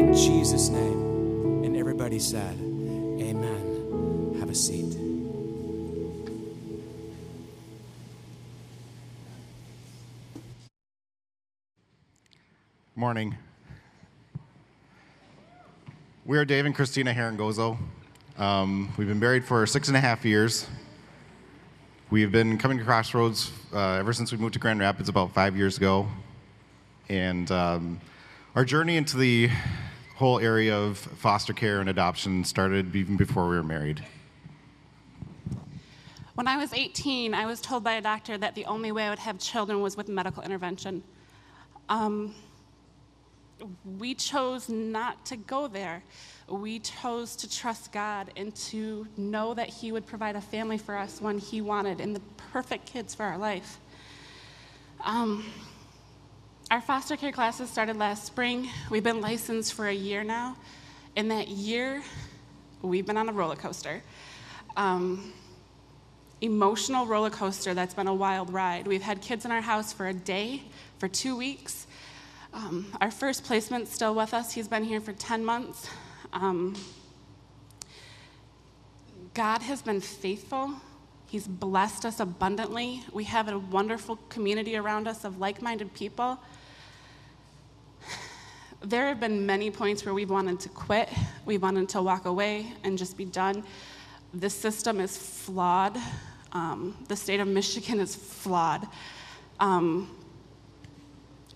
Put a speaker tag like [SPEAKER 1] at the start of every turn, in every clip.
[SPEAKER 1] in Jesus' name. And everybody said, Amen. Have a seat.
[SPEAKER 2] Morning. We are Dave and Christina Herengozo. Um, we've been married for six and a half years. We've been coming to Crossroads uh, ever since we moved to Grand Rapids about five years ago. And um, our journey into the whole area of foster care and adoption started even before we were married.
[SPEAKER 3] When I was 18, I was told by a doctor that the only way I would have children was with medical intervention. Um, we chose not to go there. We chose to trust God and to know that He would provide a family for us when He wanted and the perfect kids for our life. Um, our foster care classes started last spring. We've been licensed for a year now. In that year, we've been on a roller coaster. Um, emotional roller coaster that's been a wild ride. We've had kids in our house for a day, for two weeks. Um, our first placement's still with us. He's been here for 10 months. Um, God has been faithful. He's blessed us abundantly. We have a wonderful community around us of like minded people. There have been many points where we've wanted to quit, we wanted to walk away and just be done. This system is flawed. Um, the state of Michigan is flawed. Um,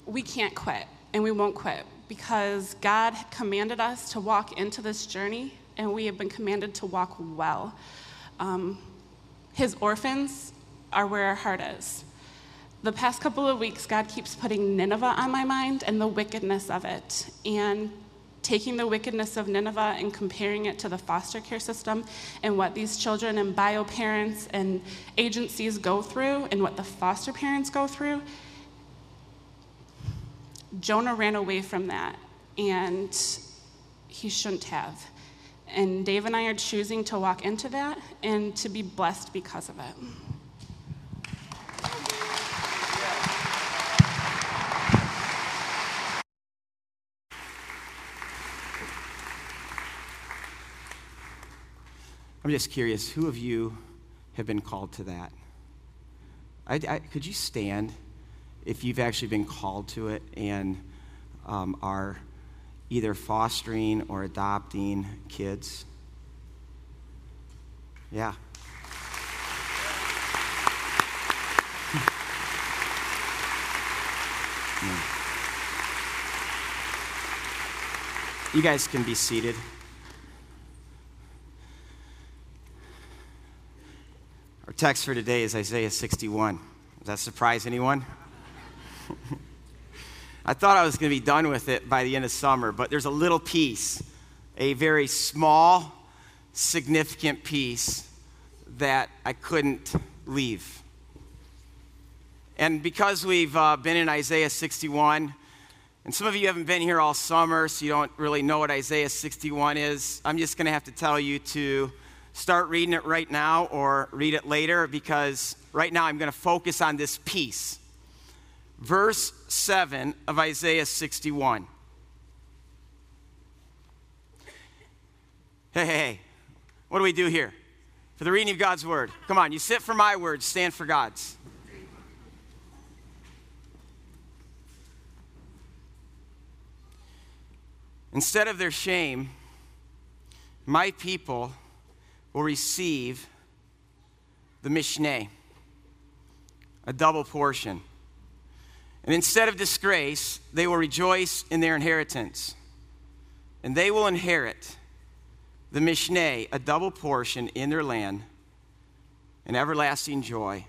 [SPEAKER 3] we can't quit and we won't quit because God commanded us to walk into this journey and we have been commanded to walk well. Um, his orphans are where our heart is. The past couple of weeks, God keeps putting Nineveh on my mind and the wickedness of it. And taking the wickedness of Nineveh and comparing it to the foster care system and what these children and bio parents and agencies go through and what the foster parents go through, Jonah ran away from that, and he shouldn't have. And Dave and I are choosing to walk into that and to be blessed because of it.
[SPEAKER 4] I'm just curious, who of you have been called to that? I, I, could you stand if you've actually been called to it and um, are either fostering or adopting kids? Yeah. You guys can be seated. Our text for today is Isaiah 61. Does that surprise anyone? I thought I was going to be done with it by the end of summer, but there's a little piece, a very small, significant piece that I couldn't leave. And because we've uh, been in Isaiah 61, and some of you haven't been here all summer, so you don't really know what Isaiah 61 is, I'm just going to have to tell you to start reading it right now or read it later because right now I'm going to focus on this piece. Verse 7 of Isaiah 61. Hey, hey, hey, what do we do here? For the reading of God's word. Come on, you sit for my words, stand for God's. Instead of their shame, my people will receive the Mishneh, a double portion. And instead of disgrace, they will rejoice in their inheritance. And they will inherit the Mishneh, a double portion in their land, and everlasting joy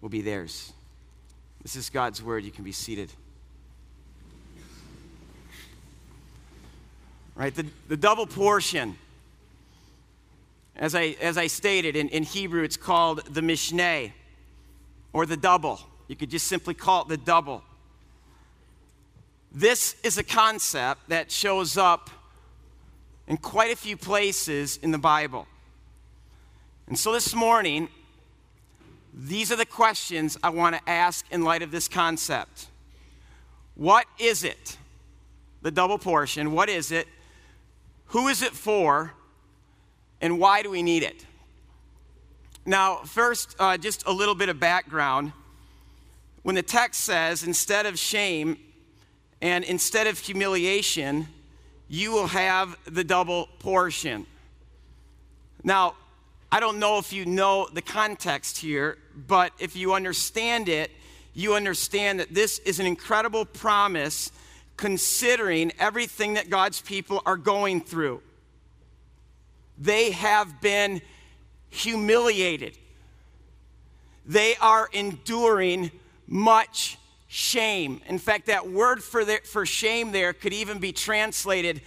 [SPEAKER 4] will be theirs. This is God's word. You can be seated. Right? The, the double portion as I, as I stated, in, in Hebrew, it's called the Mishneh or the double. You could just simply call it the double. This is a concept that shows up in quite a few places in the Bible. And so this morning, these are the questions I want to ask in light of this concept. What is it the double portion. What is it? Who is it for? And why do we need it? Now, first, uh, just a little bit of background. When the text says, instead of shame and instead of humiliation, you will have the double portion. Now, I don't know if you know the context here, but if you understand it, you understand that this is an incredible promise considering everything that God's people are going through. They have been humiliated, they are enduring much shame. In fact, that word for, the, for shame there could even be translated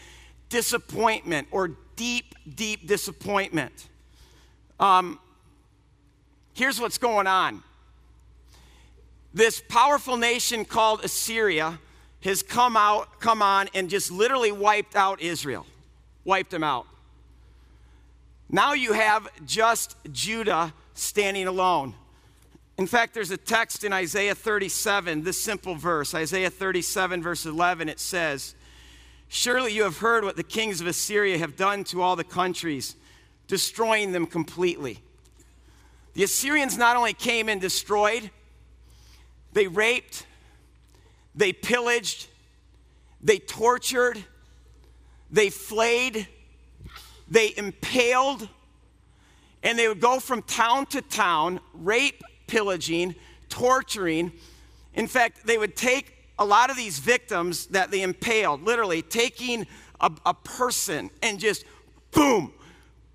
[SPEAKER 4] disappointment or deep, deep disappointment. Um, here's what's going on this powerful nation called Assyria has come out, come on, and just literally wiped out Israel, wiped them out. Now you have just Judah standing alone. In fact, there's a text in Isaiah 37, this simple verse, Isaiah 37, verse 11, it says, Surely you have heard what the kings of Assyria have done to all the countries, destroying them completely. The Assyrians not only came and destroyed, they raped, they pillaged, they tortured, they flayed, they impaled, and they would go from town to town, rape, pillaging, torturing. In fact, they would take a lot of these victims that they impaled, literally taking a, a person and just boom,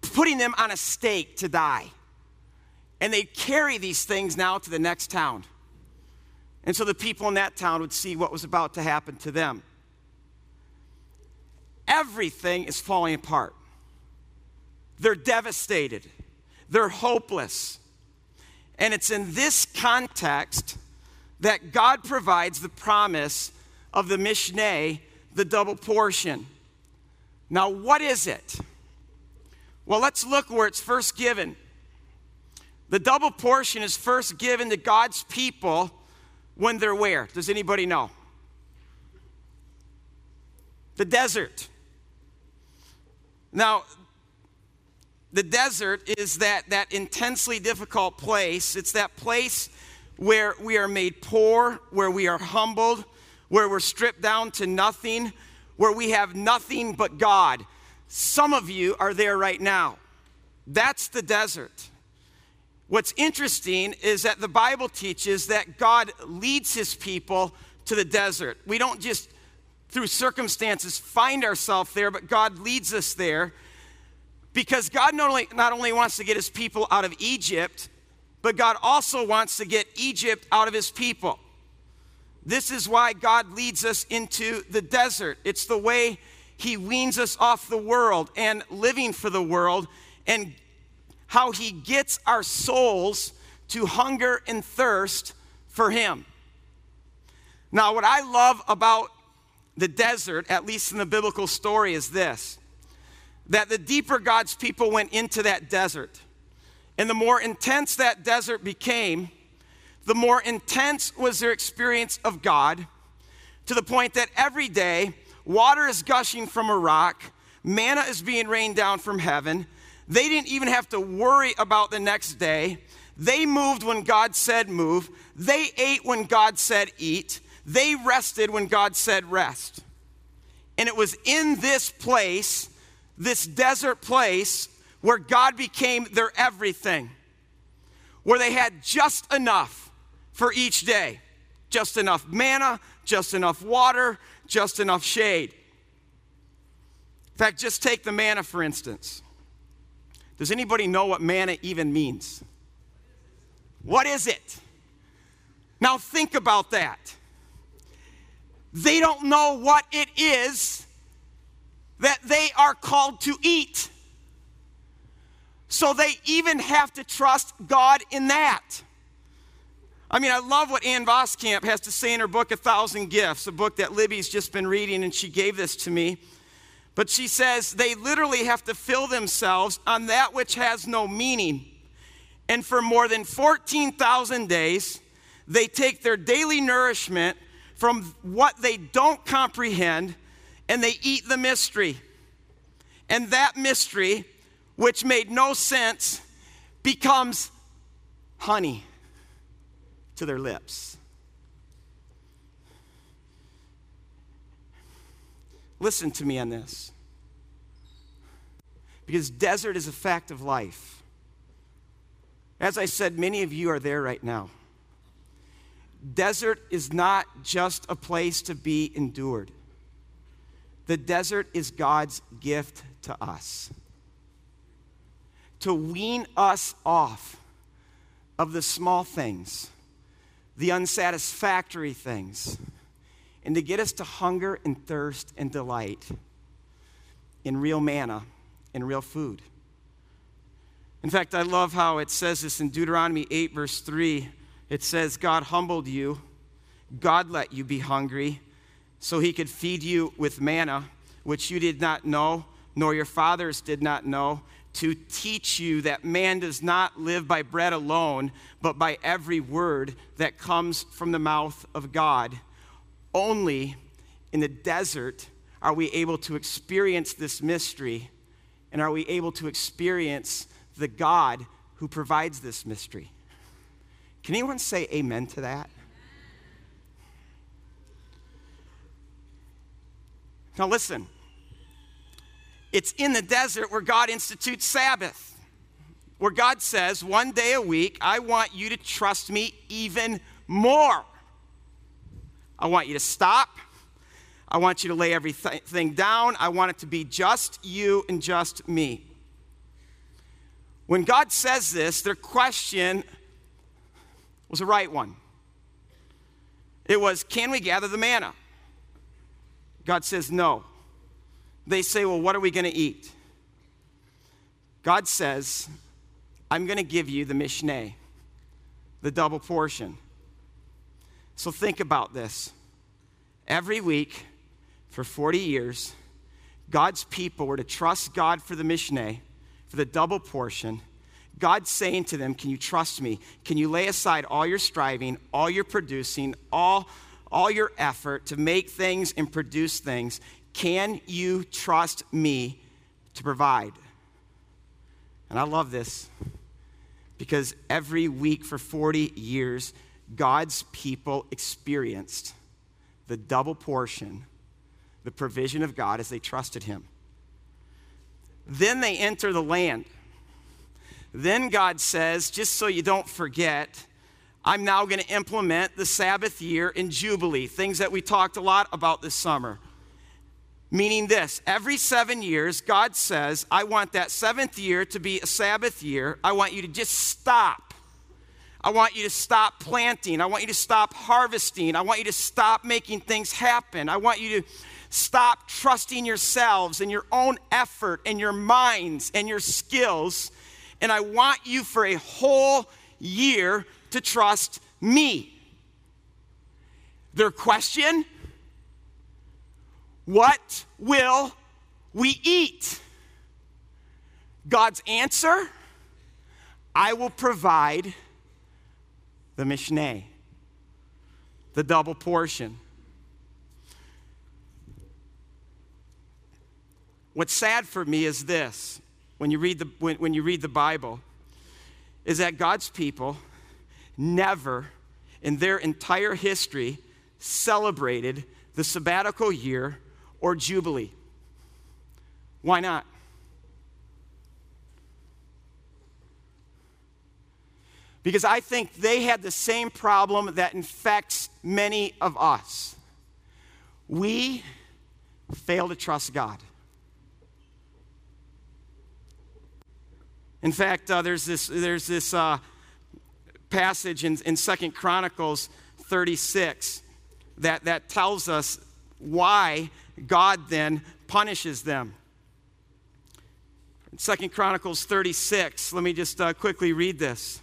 [SPEAKER 4] putting them on a stake to die. And they'd carry these things now to the next town. And so the people in that town would see what was about to happen to them. Everything is falling apart. They're devastated. They're hopeless. And it's in this context that God provides the promise of the Mishneh, the double portion. Now, what is it? Well, let's look where it's first given. The double portion is first given to God's people when they're where? Does anybody know? The desert. Now, the desert is that, that intensely difficult place. It's that place where we are made poor, where we are humbled, where we're stripped down to nothing, where we have nothing but God. Some of you are there right now. That's the desert. What's interesting is that the Bible teaches that God leads his people to the desert. We don't just, through circumstances, find ourselves there, but God leads us there because God not only, not only wants to get his people out of Egypt, but God also wants to get Egypt out of his people. This is why God leads us into the desert. It's the way he weans us off the world and living for the world, and how he gets our souls to hunger and thirst for him. Now, what I love about the desert, at least in the biblical story, is this that the deeper God's people went into that desert, and the more intense that desert became, the more intense was their experience of God, to the point that every day water is gushing from a rock, manna is being rained down from heaven. They didn't even have to worry about the next day. They moved when God said move. They ate when God said eat. They rested when God said rest. And it was in this place this desert place where God became their everything, where they had just enough for each day just enough manna, just enough water, just enough shade. In fact, just take the manna for instance. Does anybody know what manna even means? What is it? Now think about that. They don't know what it is that they are called to eat. So they even have to trust God in that. I mean, I love what Ann Voskamp has to say in her book, A Thousand Gifts, a book that Libby's just been reading, and she gave this to me. But she says they literally have to fill themselves on that which has no meaning. And for more than 14,000 days, they take their daily nourishment from what they don't comprehend and they eat the mystery. And that mystery, which made no sense, becomes honey to their lips. Listen to me on this. Because desert is a fact of life. As I said, many of you are there right now. Desert is not just a place to be endured. The desert is God's gift to us to wean us off of the small things, the unsatisfactory things, and to get us to hunger and thirst and delight in real manna and real food. In fact, I love how it says this in Deuteronomy 8, verse 3. It says, God humbled you, God let you be hungry, so he could feed you with manna, which you did not know, nor your fathers did not know, to teach you that man does not live by bread alone, but by every word that comes from the mouth of God. Only in the desert are we able to experience this mystery, and are we able to experience the God who provides this mystery. Can anyone say amen to that? Now, listen. It's in the desert where God institutes Sabbath, where God says, one day a week, I want you to trust me even more. I want you to stop. I want you to lay everything down. I want it to be just you and just me. When God says this, their question was a right one. It was, Can we gather the manna? God says, No. They say, Well, what are we going to eat? God says, I'm going to give you the Mishneh, the double portion. So think about this. Every week for 40 years, God's people were to trust God for the Mishneh, for the double portion. God's saying to them, Can you trust me? Can you lay aside all your striving, all your producing, all, all your effort to make things and produce things? Can you trust me to provide? And I love this because every week for 40 years, God's people experienced the double portion, the provision of God as they trusted Him. Then they enter the land. Then God says, just so you don't forget, I'm now going to implement the Sabbath year in Jubilee, things that we talked a lot about this summer. Meaning this every seven years, God says, I want that seventh year to be a Sabbath year. I want you to just stop. I want you to stop planting. I want you to stop harvesting. I want you to stop making things happen. I want you to stop trusting yourselves and your own effort and your minds and your skills. And I want you for a whole year to trust me. Their question what will we eat? God's answer I will provide the Mishneh, the double portion. What's sad for me is this when you read the, when, when you read the Bible, is that God's people never in their entire history celebrated the sabbatical year or Jubilee. Why not? Because I think they had the same problem that infects many of us. We fail to trust God. In fact, uh, there's this, there's this uh, passage in, in 2 Chronicles 36 that, that tells us why God then punishes them. In 2 Chronicles 36, let me just uh, quickly read this.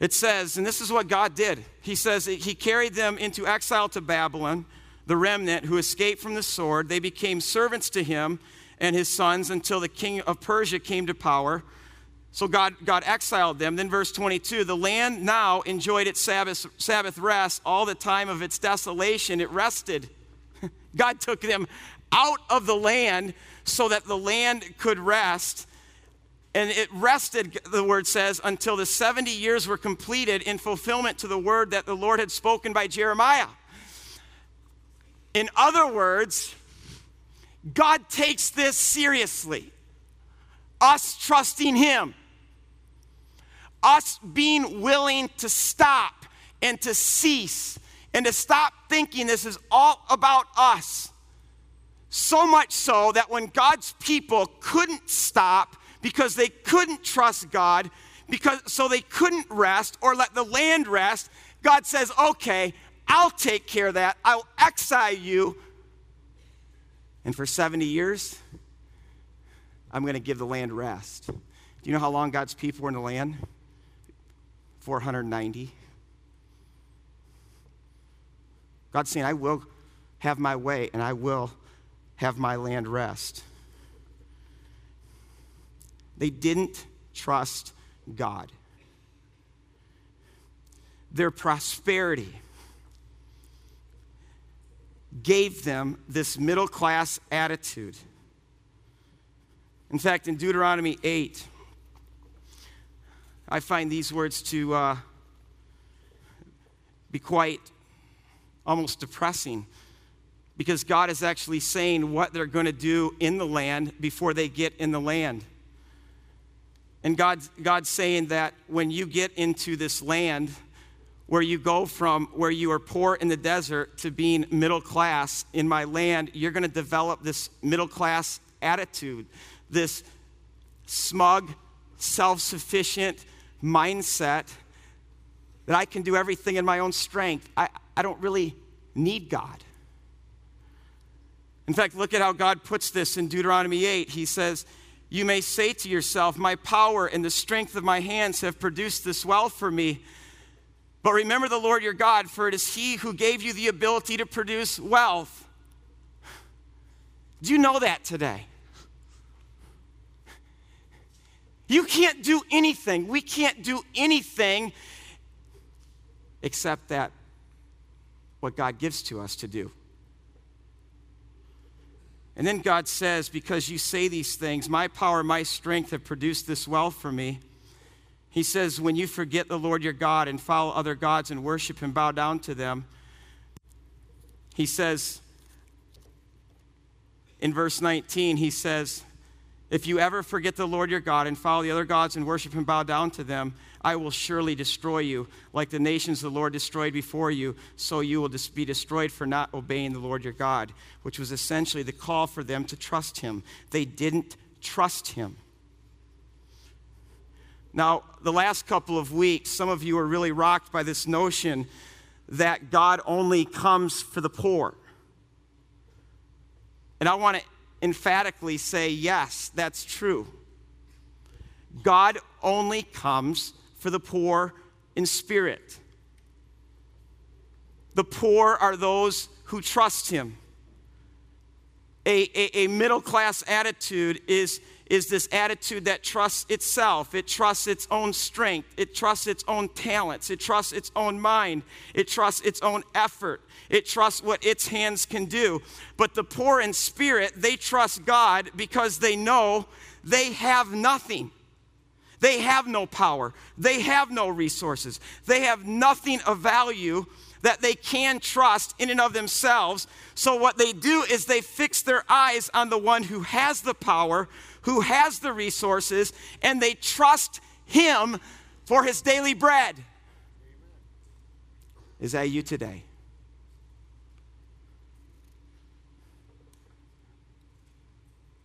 [SPEAKER 4] It says, and this is what God did. He says he carried them into exile to Babylon, the remnant who escaped from the sword. They became servants to him and his sons until the king of Persia came to power. So God, God exiled them. Then, verse 22 the land now enjoyed its Sabbath, Sabbath rest all the time of its desolation. It rested. God took them out of the land so that the land could rest. And it rested, the word says, until the 70 years were completed in fulfillment to the word that the Lord had spoken by Jeremiah. In other words, God takes this seriously. Us trusting Him us being willing to stop and to cease and to stop thinking this is all about us. So much so that when God's people couldn't stop because they couldn't trust God, because so they couldn't rest or let the land rest, God says, "Okay, I'll take care of that. I'll exile you." And for 70 years, I'm going to give the land rest. Do you know how long God's people were in the land? 490. God's saying, I will have my way and I will have my land rest. They didn't trust God. Their prosperity gave them this middle class attitude. In fact, in Deuteronomy 8, I find these words to uh, be quite almost depressing because God is actually saying what they're going to do in the land before they get in the land. And God's, God's saying that when you get into this land, where you go from where you are poor in the desert to being middle class in my land, you're going to develop this middle class attitude, this smug, self sufficient, mindset that I can do everything in my own strength. I, I don't really need God. In fact, look at how God puts this in Deuteronomy 8. He says, You may say to yourself, My power and the strength of my hands have produced this wealth for me. But remember the Lord your God, for it is He who gave you the ability to produce wealth. Do you know that today? You can't do anything. We can't do anything except that what God gives to us to do. And then God says, Because you say these things, my power, my strength have produced this wealth for me. He says, When you forget the Lord your God and follow other gods and worship and bow down to them, he says, in verse 19, he says, if you ever forget the Lord your God and follow the other gods and worship and bow down to them, I will surely destroy you. Like the nations the Lord destroyed before you, so you will be destroyed for not obeying the Lord your God, which was essentially the call for them to trust him. They didn't trust him. Now, the last couple of weeks, some of you are really rocked by this notion that God only comes for the poor. And I want to emphatically say, yes, that's true. God only comes for the poor in spirit. The poor are those who trust Him. A, a, a middle class attitude is is this attitude that trusts itself. It trusts its own strength. It trusts its own talents. It trusts its own mind. It trusts its own effort. It trusts what its hands can do. But the poor in spirit, they trust God because they know they have nothing. They have no power. They have no resources. They have nothing of value that they can trust in and of themselves. So, what they do is they fix their eyes on the one who has the power, who has the resources, and they trust him for his daily bread. Is that you today?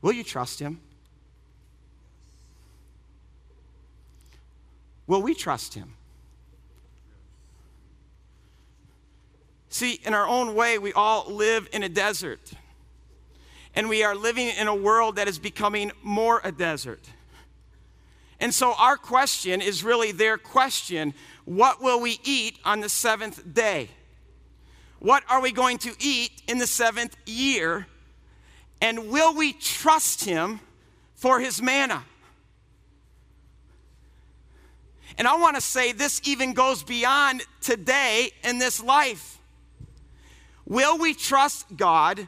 [SPEAKER 4] Will you trust him? Will we trust him? See, in our own way, we all live in a desert. And we are living in a world that is becoming more a desert. And so, our question is really their question What will we eat on the seventh day? What are we going to eat in the seventh year? And will we trust Him for His manna? And I want to say this even goes beyond today in this life. Will we trust God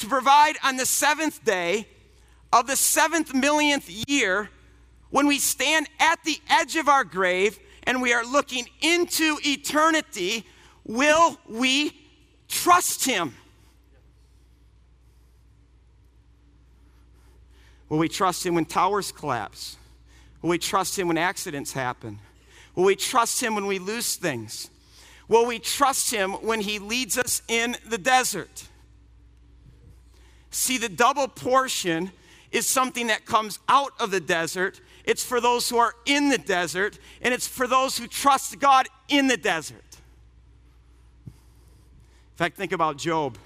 [SPEAKER 4] to provide on the seventh day of the seventh millionth year when we stand at the edge of our grave and we are looking into eternity? Will we trust Him? Will we trust Him when towers collapse? Will we trust Him when accidents happen? Will we trust Him when we lose things? Will we trust Him when He leads us in the desert? See, the double portion is something that comes out of the desert. It's for those who are in the desert, and it's for those who trust God in the desert. In fact, think about Job.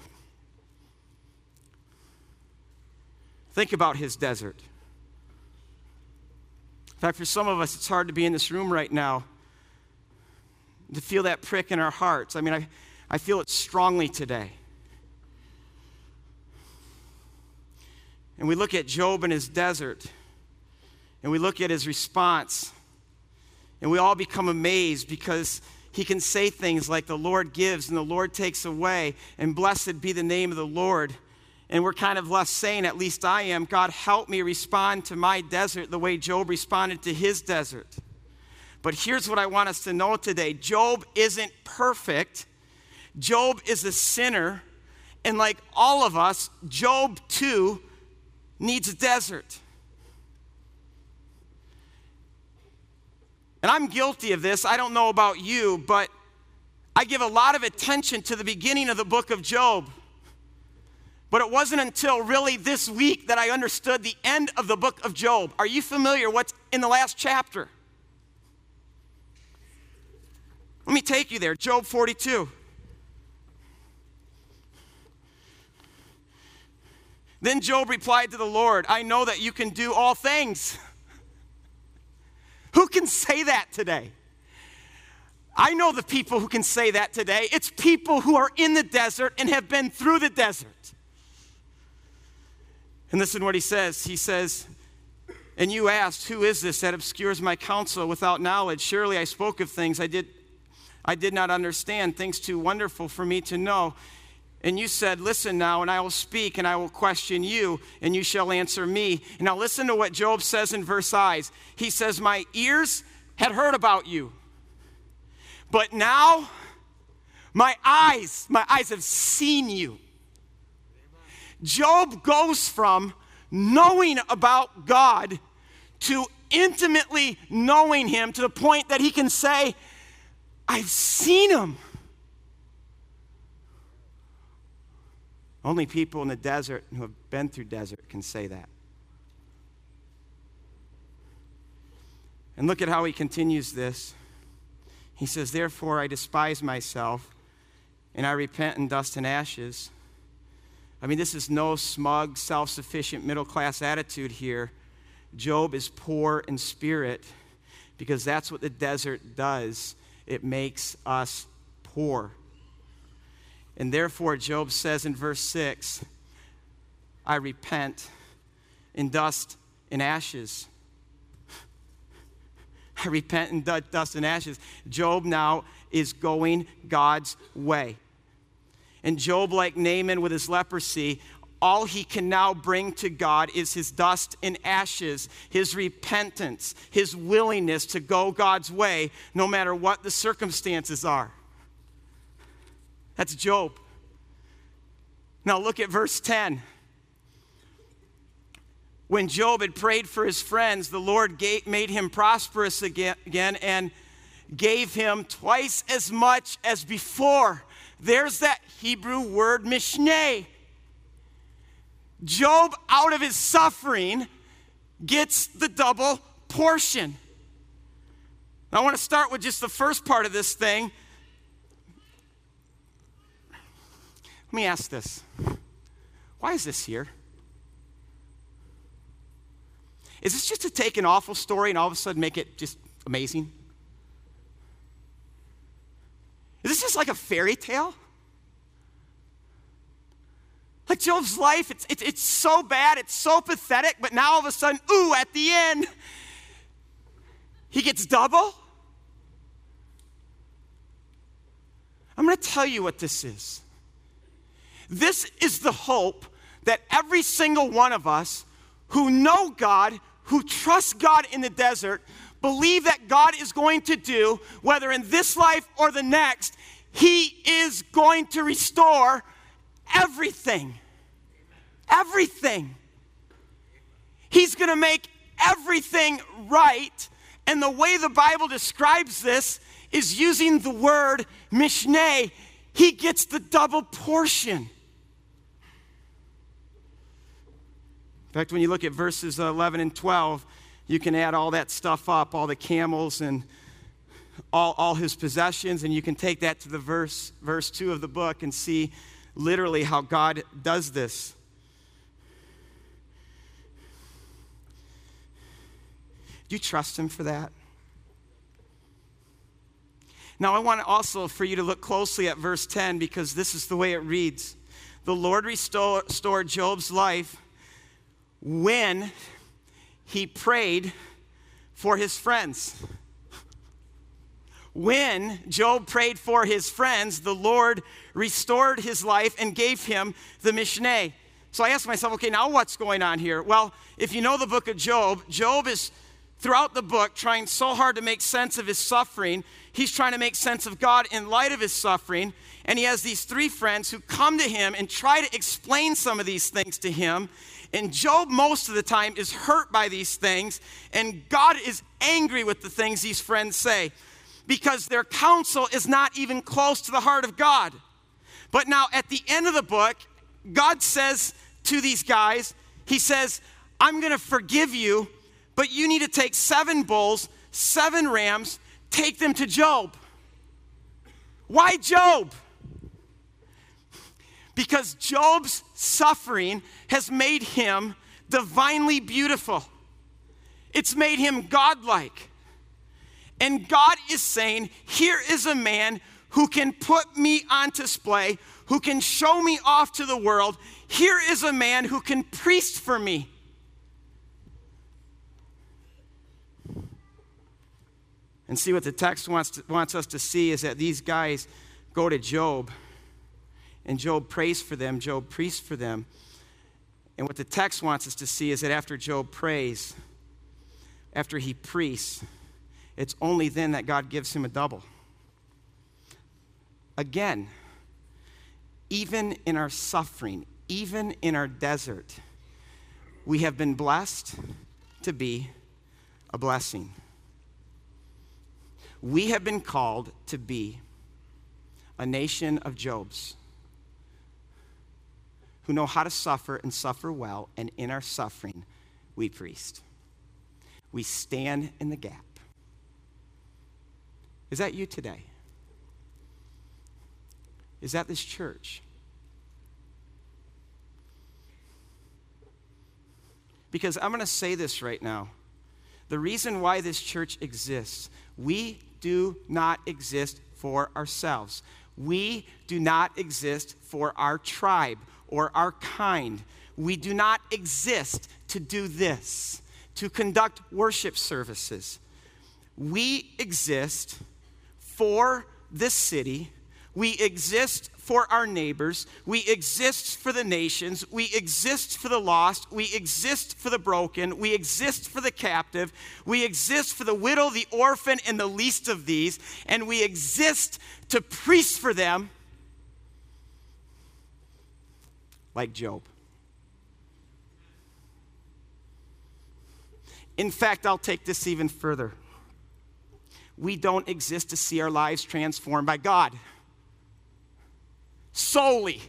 [SPEAKER 4] Think about his desert. In fact, for some of us, it's hard to be in this room right now to feel that prick in our hearts. I mean, I, I feel it strongly today. And we look at Job in his desert, and we look at his response, and we all become amazed because he can say things like, The Lord gives and the Lord takes away, and blessed be the name of the Lord. And we're kind of left saying, at least I am, God, help me respond to my desert the way Job responded to his desert. But here's what I want us to know today Job isn't perfect, Job is a sinner. And like all of us, Job too needs a desert. And I'm guilty of this. I don't know about you, but I give a lot of attention to the beginning of the book of Job. But it wasn't until really this week that I understood the end of the book of Job. Are you familiar what's in the last chapter? Let me take you there. Job 42. Then Job replied to the Lord, I know that you can do all things. Who can say that today? I know the people who can say that today. It's people who are in the desert and have been through the desert. And listen to what he says. He says, And you asked, Who is this that obscures my counsel without knowledge? Surely I spoke of things I did, I did not understand, things too wonderful for me to know. And you said, Listen now, and I will speak, and I will question you, and you shall answer me. And now listen to what Job says in verse eyes. He says, My ears had heard about you, but now my eyes, my eyes have seen you. Job goes from knowing about God to intimately knowing Him to the point that he can say, I've seen Him. Only people in the desert who have been through desert can say that. And look at how he continues this. He says, Therefore I despise myself, and I repent in dust and ashes. I mean, this is no smug, self sufficient, middle class attitude here. Job is poor in spirit because that's what the desert does. It makes us poor. And therefore, Job says in verse 6 I repent in dust and ashes. I repent in dust and ashes. Job now is going God's way. And Job, like Naaman with his leprosy, all he can now bring to God is his dust and ashes, his repentance, his willingness to go God's way, no matter what the circumstances are. That's Job. Now look at verse 10. When Job had prayed for his friends, the Lord gave, made him prosperous again, and gave him twice as much as before. There's that Hebrew word mishneh. Job, out of his suffering, gets the double portion. I want to start with just the first part of this thing. Let me ask this why is this here? Is this just to take an awful story and all of a sudden make it just amazing? Is this just like a fairy tale? Like Job's life, it's, it's, it's so bad, it's so pathetic, but now all of a sudden, ooh, at the end, he gets double? I'm going to tell you what this is. This is the hope that every single one of us who know God, who trust God in the desert, believe that God is going to do, whether in this life or the next, He is going to restore everything. Everything. He's going to make everything right. And the way the Bible describes this is using the word mishneh. He gets the double portion. Fact, when you look at verses 11 and 12, you can add all that stuff up, all the camels and all, all his possessions, and you can take that to the verse, verse 2 of the book and see literally how God does this. Do you trust him for that? Now, I want also for you to look closely at verse 10 because this is the way it reads. The Lord restored Job's life when he prayed for his friends. When Job prayed for his friends, the Lord restored his life and gave him the Mishneh. So I asked myself, okay, now what's going on here? Well, if you know the book of Job, Job is throughout the book trying so hard to make sense of his suffering. He's trying to make sense of God in light of his suffering. And he has these three friends who come to him and try to explain some of these things to him. And Job, most of the time, is hurt by these things, and God is angry with the things these friends say because their counsel is not even close to the heart of God. But now, at the end of the book, God says to these guys, He says, I'm going to forgive you, but you need to take seven bulls, seven rams, take them to Job. Why Job? Because Job's suffering has made him divinely beautiful. It's made him godlike. And God is saying, Here is a man who can put me on display, who can show me off to the world. Here is a man who can priest for me. And see what the text wants, to, wants us to see is that these guys go to Job and Job prays for them, Job priests for them. And what the text wants us to see is that after Job prays, after he priests, it's only then that God gives him a double. Again, even in our suffering, even in our desert, we have been blessed to be a blessing. We have been called to be a nation of Jobs who know how to suffer and suffer well, and in our suffering, we priest. We stand in the gap. Is that you today? Is that this church? Because I'm going to say this right now. The reason why this church exists, we do not exist for ourselves. We do not exist for our tribe or our kind. We do not exist to do this, to conduct worship services. We exist for this city. We exist for our neighbors. We exist for the nations. We exist for the lost. We exist for the broken. We exist for the captive. We exist for the widow, the orphan, and the least of these. And we exist to priest for them like Job. In fact, I'll take this even further. We don't exist to see our lives transformed by God solely.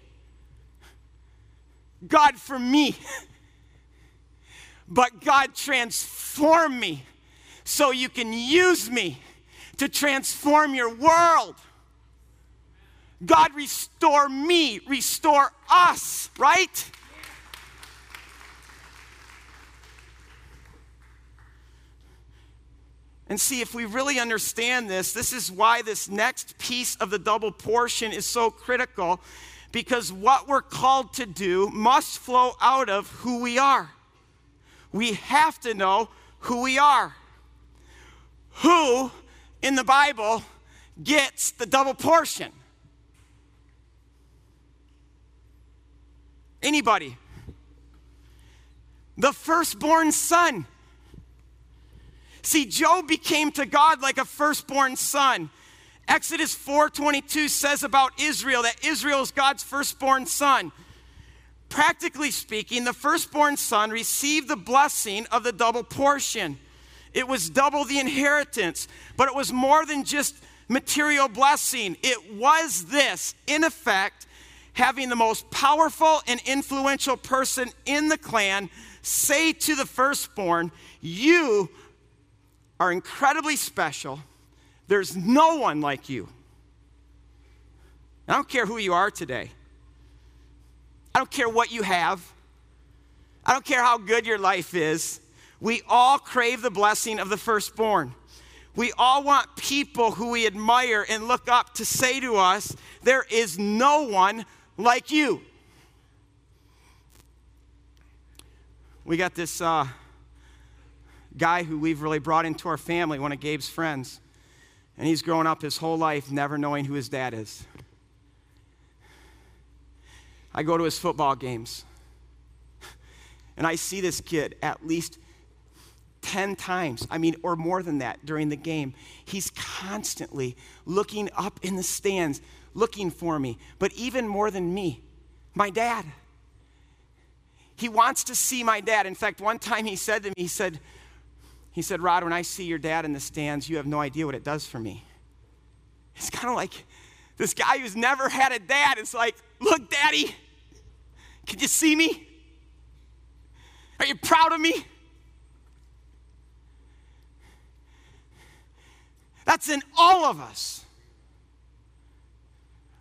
[SPEAKER 4] God for me. But God transform me so you can use me to transform your world. God, restore me, restore us, right? And see, if we really understand this, this is why this next piece of the double portion is so critical because what we're called to do must flow out of who we are. We have to know who we are. Who in the Bible gets the double portion? Anybody? The firstborn son. See, Job became to God like a firstborn son. Exodus 4:22 says about Israel that Israel is God's firstborn son. Practically speaking, the firstborn son received the blessing of the double portion. It was double the inheritance, but it was more than just material blessing. It was this, in effect, having the most powerful and influential person in the clan say to the firstborn, You are incredibly special. There's no one like you. I don't care who you are today. I don't care what you have. I don't care how good your life is. We all crave the blessing of the firstborn. We all want people who we admire and look up to say to us, There is no one like you. We got this uh, guy who we've really brought into our family, one of Gabe's friends. And he's grown up his whole life never knowing who his dad is. I go to his football games. And I see this kid at least 10 times, I mean, or more than that during the game. He's constantly looking up in the stands, looking for me. But even more than me, my dad. He wants to see my dad. In fact, one time he said to me, he said, he said, Rod, when I see your dad in the stands, you have no idea what it does for me. It's kind of like this guy who's never had a dad. It's like, look, daddy, can you see me? Are you proud of me? That's in all of us.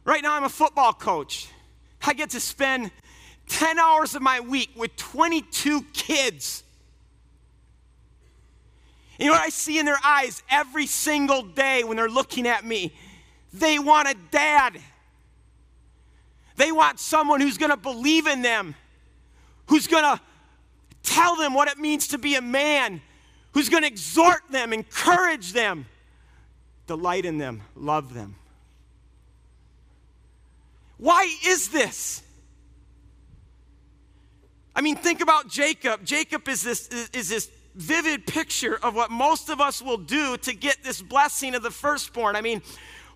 [SPEAKER 4] Right now, I'm a football coach. I get to spend 10 hours of my week with 22 kids. You know what I see in their eyes every single day when they're looking at me? They want a dad. They want someone who's going to believe in them, who's going to tell them what it means to be a man, who's going to exhort them, encourage them, delight in them, love them. Why is this? I mean, think about Jacob. Jacob is this, is this vivid picture of what most of us will do to get this blessing of the firstborn. I mean,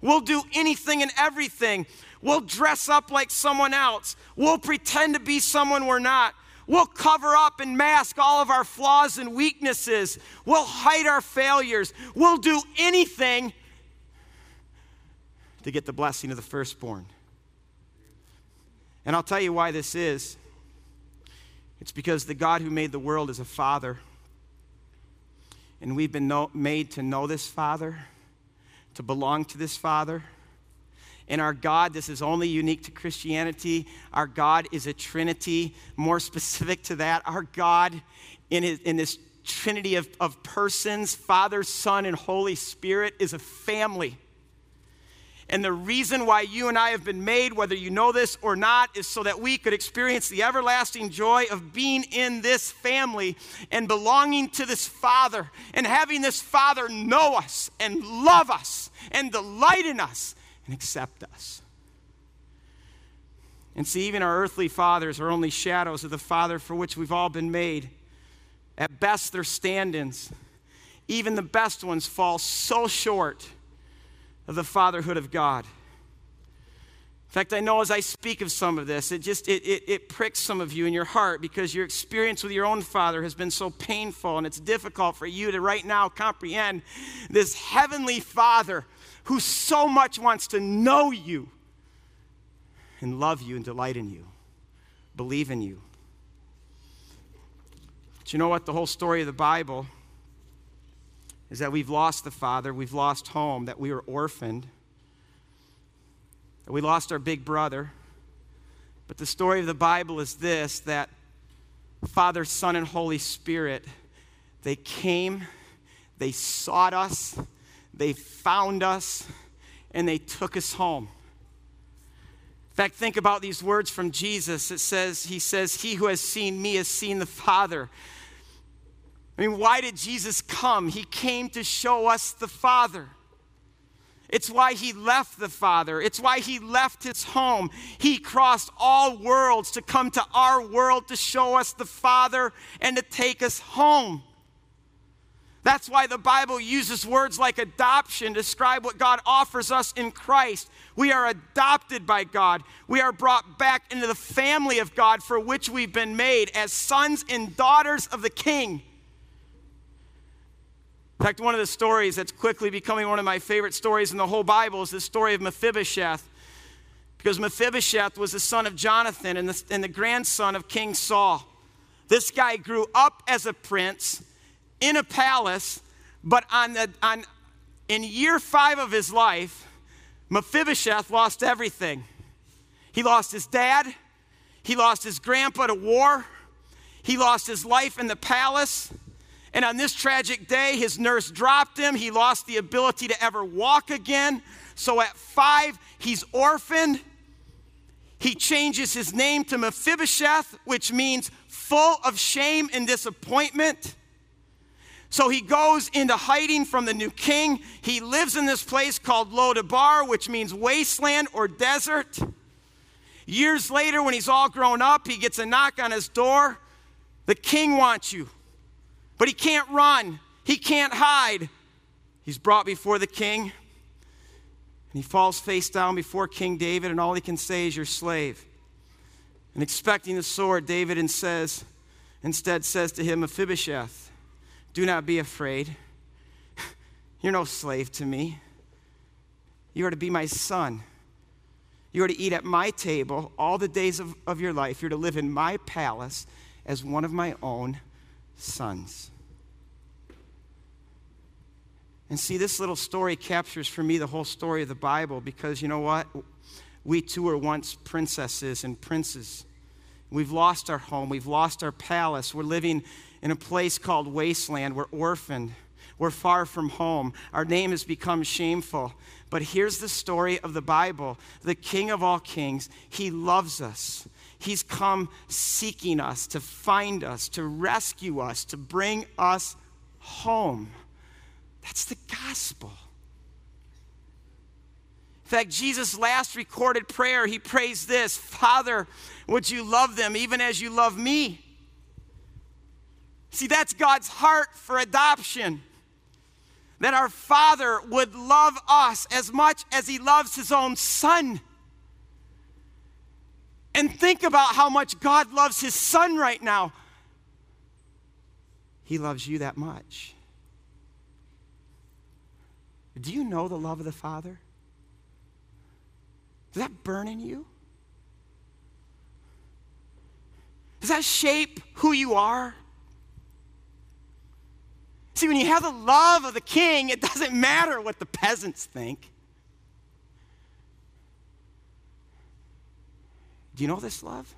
[SPEAKER 4] we'll do anything and everything. We'll dress up like someone else. We'll pretend to be someone we're not. We'll cover up and mask all of our flaws and weaknesses. We'll hide our failures. We'll do anything to get the blessing of the firstborn. And I'll tell you why this is. It's because the God who made the world is a father and we've been know, made to know this Father, to belong to this Father. And our God, this is only unique to Christianity. Our God is a Trinity. More specific to that, our God in, his, in this Trinity of, of persons, Father, Son, and Holy Spirit, is a family. And the reason why you and I have been made, whether you know this or not, is so that we could experience the everlasting joy of being in this family and belonging to this Father and having this Father know us and love us and delight in us and accept us. And see, even our earthly fathers are only shadows of the Father for which we've all been made. At best, they're stand ins. Even the best ones fall so short of the fatherhood of God. In fact, I know as I speak of some of this, it just it, it, it, pricks some of you in your heart because your experience with your own father has been so painful and it's difficult for you to right now comprehend this heavenly father who so much wants to know you and love you and delight in you, believe in you. But you know what? The whole story of the Bible is that we've lost the father, we've lost home, that we were orphaned, that we lost our big brother. But the story of the Bible is this that Father, Son, and Holy Spirit, they came, they sought us, they found us, and they took us home. In fact, think about these words from Jesus. It says, He says, He who has seen me has seen the Father. I mean, why did Jesus come? He came to show us the Father. It's why he left the Father. It's why he left his home. He crossed all worlds to come to our world to show us the Father and to take us home. That's why the Bible uses words like adoption to describe what God offers us in Christ. We are adopted by God. We are brought back into the family of God for which we've been made as sons and daughters of the King. In fact, one of the stories that's quickly becoming one of my favorite stories in the whole Bible is the story of Mephibosheth. Because Mephibosheth was the son of Jonathan and the, and the grandson of King Saul. This guy grew up as a prince in a palace, but on the, on, in year five of his life, Mephibosheth lost everything. He lost his dad, he lost his grandpa to war, he lost his life in the palace. And on this tragic day, his nurse dropped him. He lost the ability to ever walk again. So at five, he's orphaned. He changes his name to Mephibosheth, which means full of shame and disappointment. So he goes into hiding from the new king. He lives in this place called Lodabar, which means wasteland or desert. Years later, when he's all grown up, he gets a knock on his door. The king wants you, but he can't run, he can't hide. He's brought before the king, and he falls face down before King David, and all he can say is, Your slave. And expecting the sword, David and says, instead says to him, Mephibosheth, do not be afraid. You're no slave to me. You are to be my son. You are to eat at my table all the days of, of your life. You're to live in my palace as one of my own sons. And see, this little story captures for me the whole story of the Bible because you know what? We too were once princesses and princes. We've lost our home, we've lost our palace. We're living in a place called wasteland. We're orphaned. We're far from home. Our name has become shameful. But here's the story of the Bible the King of all kings, He loves us. He's come seeking us to find us, to rescue us, to bring us home. That's the gospel. In fact, Jesus' last recorded prayer, he prays this Father, would you love them even as you love me? See, that's God's heart for adoption. That our Father would love us as much as He loves His own Son. And think about how much God loves His Son right now. He loves you that much. Do you know the love of the Father? Does that burn in you? Does that shape who you are? See, when you have the love of the king, it doesn't matter what the peasants think. Do you know this love?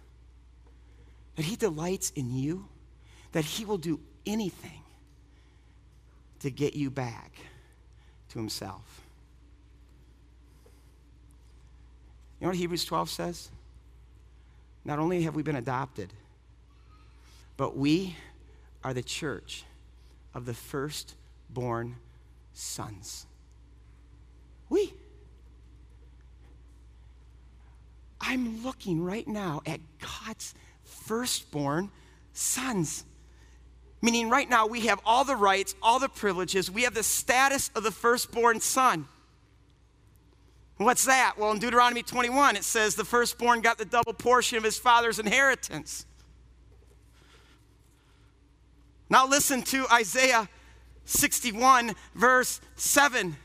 [SPEAKER 4] That he delights in you, that he will do anything to get you back to himself. You know what Hebrews 12 says? Not only have we been adopted, but we are the church of the firstborn sons. We. I'm looking right now at God's firstborn sons. Meaning, right now, we have all the rights, all the privileges. We have the status of the firstborn son. What's that? Well, in Deuteronomy 21, it says the firstborn got the double portion of his father's inheritance. Now listen to Isaiah 61, verse 7.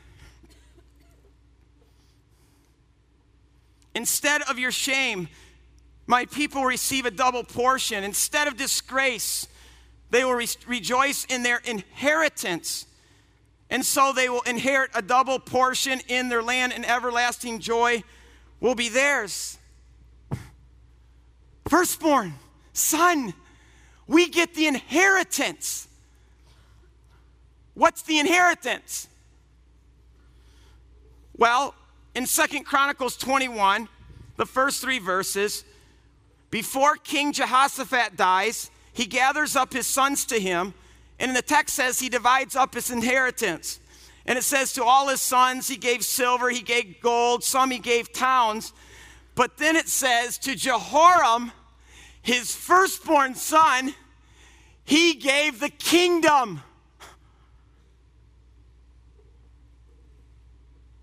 [SPEAKER 4] Instead of your shame, my people receive a double portion. Instead of disgrace, they will re- rejoice in their inheritance. And so they will inherit a double portion in their land, and everlasting joy will be theirs. Firstborn, son, we get the inheritance. What's the inheritance? Well, in Second Chronicles 21, the first three verses, before King Jehoshaphat dies, he gathers up his sons to him, and the text says he divides up his inheritance. And it says, To all his sons he gave silver, he gave gold, some he gave towns. But then it says, To Jehoram, his firstborn son, he gave the kingdom.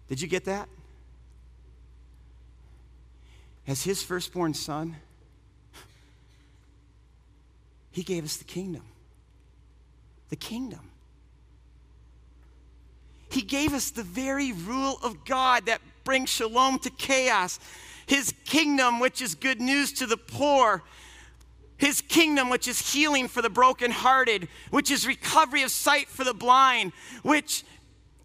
[SPEAKER 4] Did you get that? As his firstborn son, he gave us the kingdom. The kingdom. He gave us the very rule of God that brings shalom to chaos. His kingdom, which is good news to the poor. His kingdom, which is healing for the brokenhearted, which is recovery of sight for the blind, which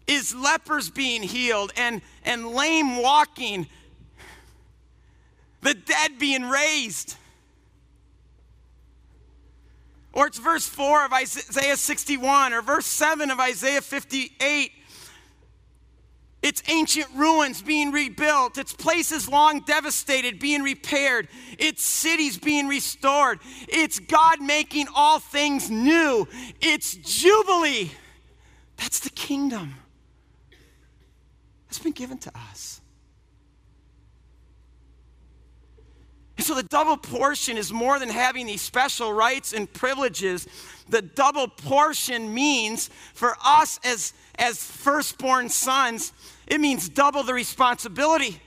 [SPEAKER 4] is lepers being healed and, and lame walking, the dead being raised. Or it's verse 4 of Isaiah 61 or verse 7 of Isaiah 58. It's ancient ruins being rebuilt. It's places long devastated being repaired. It's cities being restored. It's God making all things new. It's Jubilee. That's the kingdom that's been given to us. And so the double portion is more than having these special rights and privileges. The double portion means for us as, as firstborn sons, it means double the responsibility.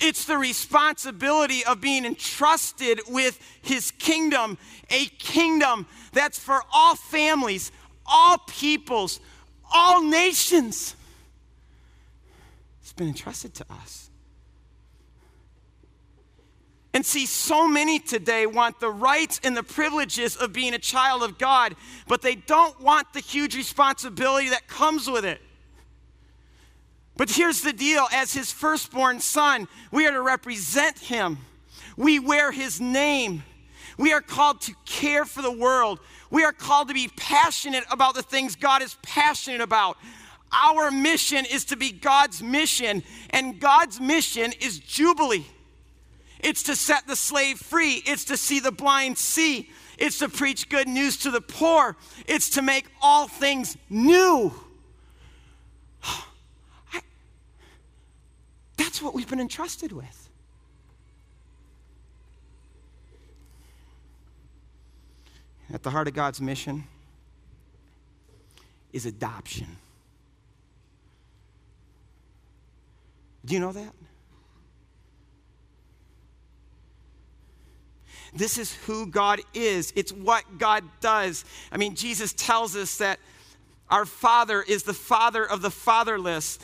[SPEAKER 4] It's the responsibility of being entrusted with his kingdom, a kingdom that's for all families, all peoples, all nations. It's been entrusted to us. And see, so many today want the rights and the privileges of being a child of God, but they don't want the huge responsibility that comes with it. But here's the deal as his firstborn son, we are to represent him, we wear his name. We are called to care for the world. We are called to be passionate about the things God is passionate about. Our mission is to be God's mission, and God's mission is Jubilee. It's to set the slave free. It's to see the blind see. It's to preach good news to the poor. It's to make all things new. I, that's what we've been entrusted with. At the heart of God's mission is adoption. Do you know that? This is who God is, it's what God does. I mean, Jesus tells us that our Father is the Father of the fatherless,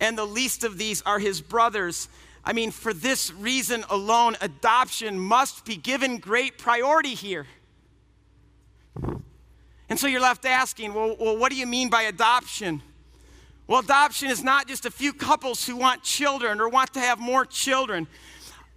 [SPEAKER 4] and the least of these are his brothers. I mean, for this reason alone, adoption must be given great priority here. And so you're left asking, well, well, what do you mean by adoption? Well, adoption is not just a few couples who want children or want to have more children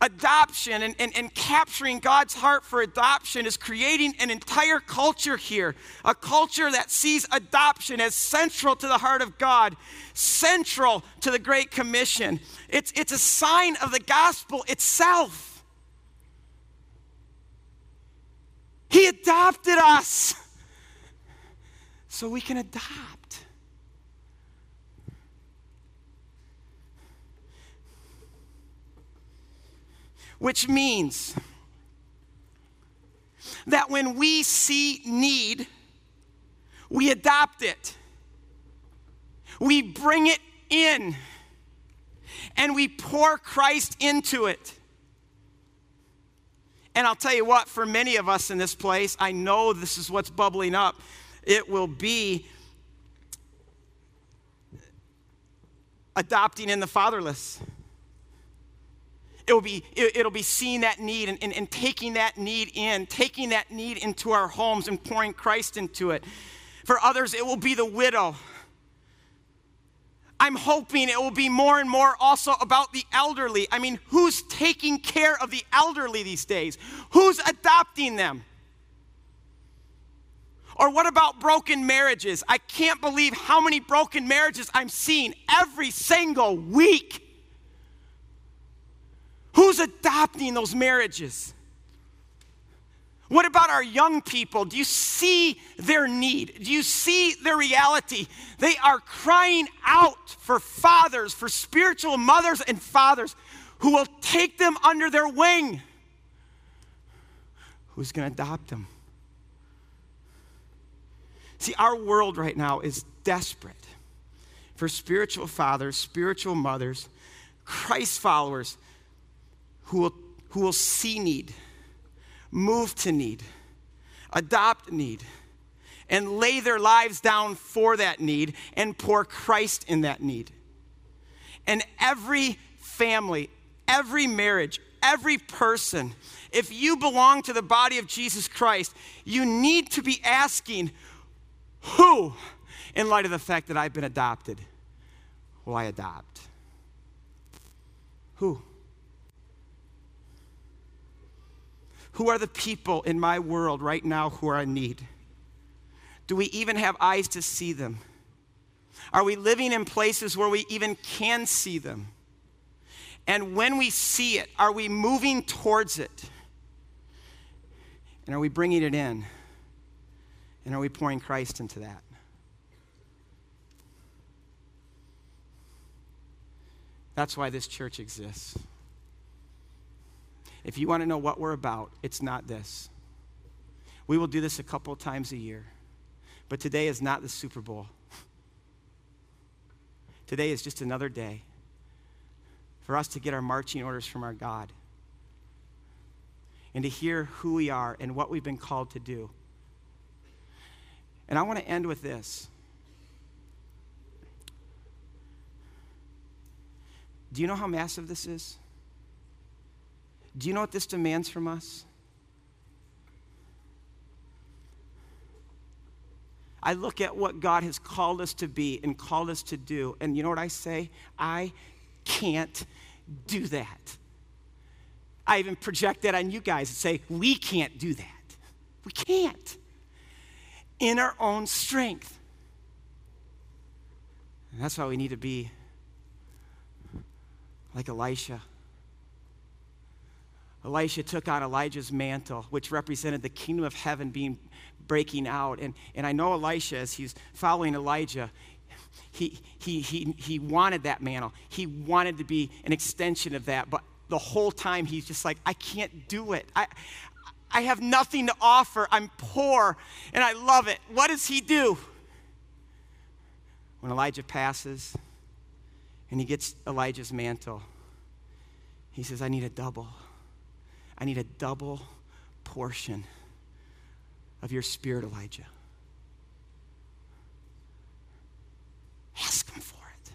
[SPEAKER 4] adoption and, and, and, capturing God's heart for adoption is creating an entire culture here, a culture that sees adoption as central to the heart of God, central to the Great Commission. It's, it's a sign of the gospel itself. He adopted us so we can adopt. Which means that when we see need, we adopt it, we bring it in, and we pour Christ into it. And I'll tell you what, for many of us in this place, I know this is what's bubbling up. It will be adopting in the fatherless it'll be, it'll be seeing that need and, and, and taking that need in, taking that need into our homes and pouring Christ into it. For others, it will be the widow. I'm hoping it will be more and more also about the elderly. I mean, who's taking care of the elderly these days? Who's adopting them? Or what about broken marriages? I can't believe how many broken marriages I'm seeing every single week. Who's adopting those marriages? What about our young people? Do you see their need? Do you see their reality? They are crying out for fathers, for spiritual mothers and fathers who will take them under their wing. Who's going to adopt them? See, our world right now is desperate for spiritual fathers, spiritual mothers, Christ followers who will, who will see need, move to need, adopt need, and lay their lives down for that need and pour Christ in that need. And every family, every marriage, every person, if you belong to the body of Jesus Christ, you need to be asking, who, in light of the fact that I've been adopted, will I adopt? Who? Who are the people in my world right now who are in need? Do we even have eyes to see them? Are we living in places where we even can see them? And when we see it, are we moving towards it? And are we bringing it in? And are we pouring Christ into that? That's why this church exists. If you want to know what we're about, it's not this. We will do this a couple times a year. But today is not the Super Bowl. Today is just another day for us to get our marching orders from our God and to hear who we are and what we've been called to do. And I want to end with this. Do you know how massive this is? Do you know what this demands from us? I look at what God has called us to be and called us to do, and you know what I say? I can't do that. I even project that on you guys and say, we can't do that. We can't in our own strength. And that's why we need to be like Elisha. Elisha took on Elijah's mantle, which represented the kingdom of heaven being breaking out. And, and I know Elisha, as he's following Elijah, he, he, he, he wanted that mantle. He wanted to be an extension of that. But the whole time, he's just like, I can't do it. I, I have nothing to offer. I'm poor and I love it. What does he do? When Elijah passes and he gets Elijah's mantle, he says, I need a double. I need a double portion of your spirit, Elijah. Ask him for it.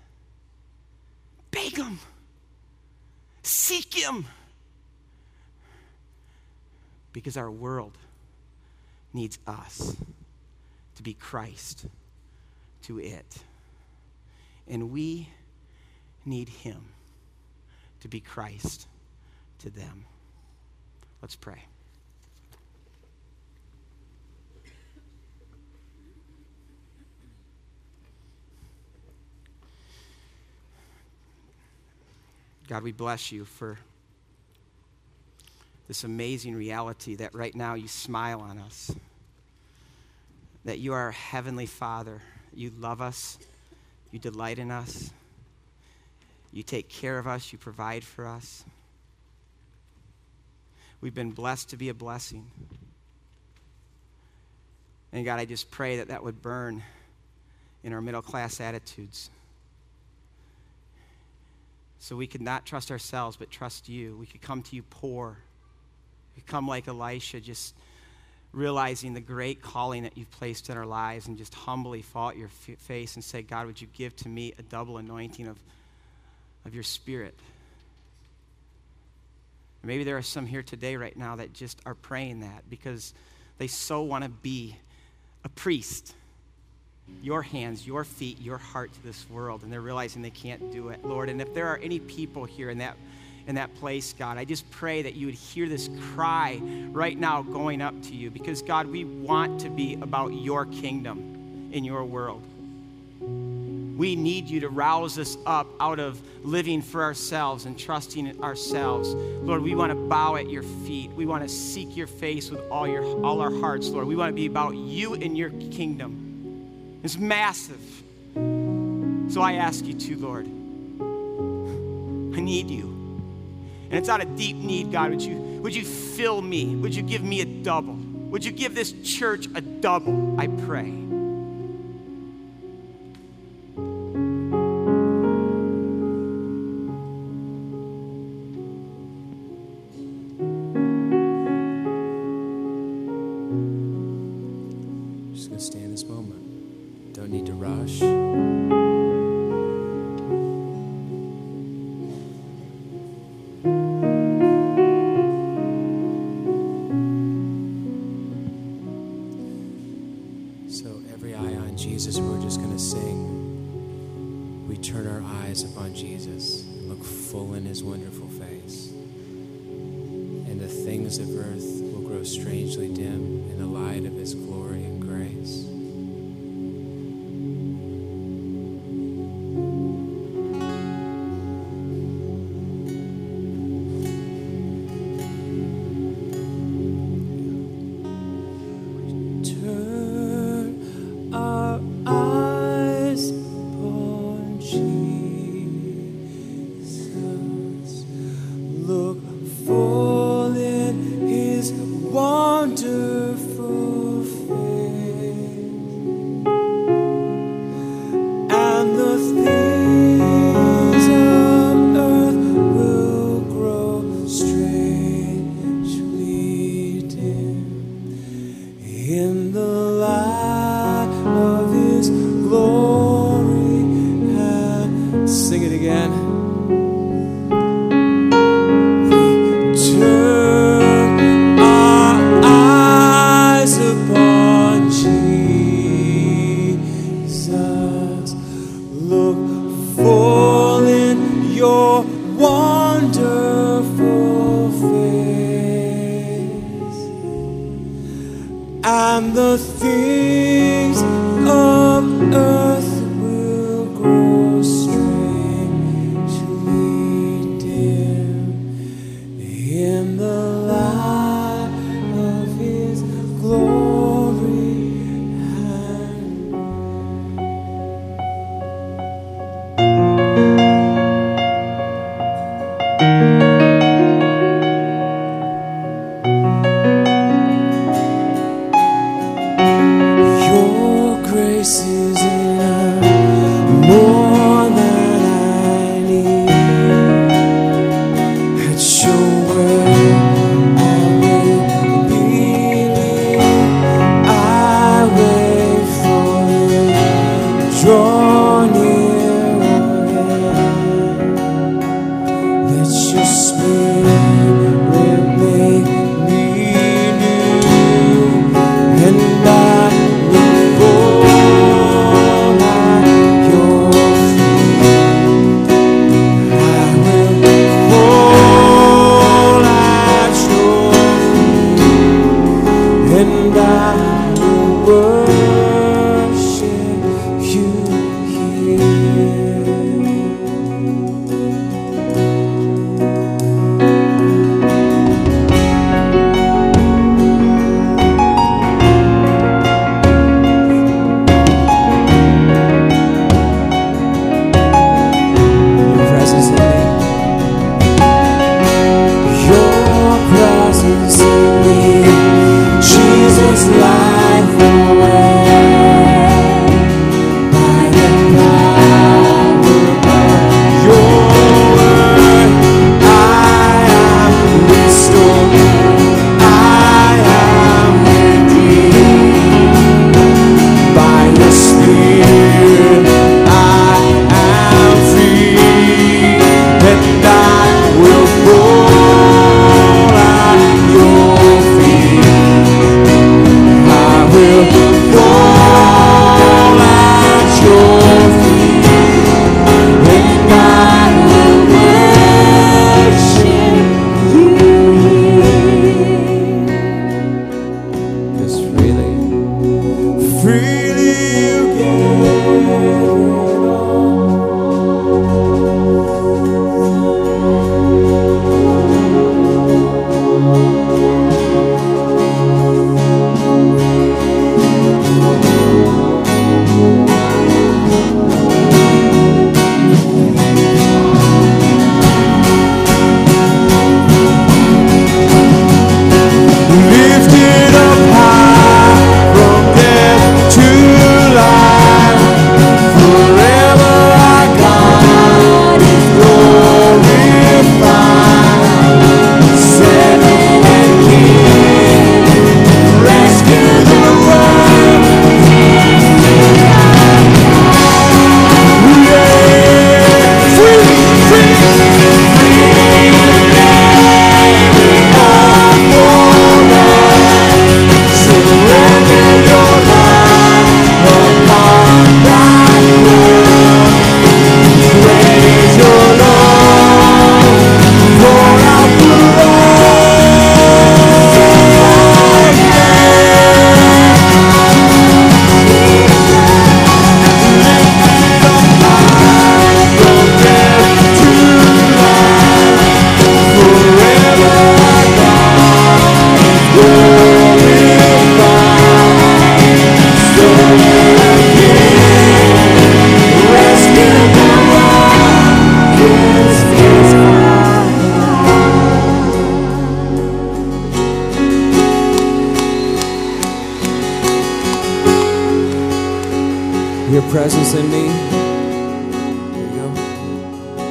[SPEAKER 4] Beg him. Seek him because our world needs us to be Christ to it. And we need Him to be Christ to them. Let's pray. God, we bless you for this amazing reality that right now you smile on us, that you are our Heavenly Father. You love us, you delight in us, you take care of us, you provide for us. We've been blessed to be a blessing. And God, I just pray that that would burn in our middle class attitudes. So we could not trust ourselves, but trust you. We could come to you poor Become like Elisha, just realizing the great calling that you've placed in our lives and just humbly fall at your face and say, God, would you give to me a double anointing of, of your spirit? Maybe there are some here today, right now, that just are praying that because they so want to be a priest. Your hands, your feet, your heart to this world, and they're realizing they can't do it, Lord. And if there are any people here in that in that place, God. I just pray that you would hear this cry right now going up to you because, God, we want to be about your kingdom in your world.
[SPEAKER 1] We need you to rouse us up out of living for ourselves and trusting in ourselves. Lord, we want to bow at your feet. We want to seek your face with all, your, all our hearts, Lord. We want to be about you and your kingdom. It's massive. So I ask you to, Lord. I need you. And it's out of deep need, God. Would you, would you fill me? Would you give me a double? Would you give this church a double? I pray.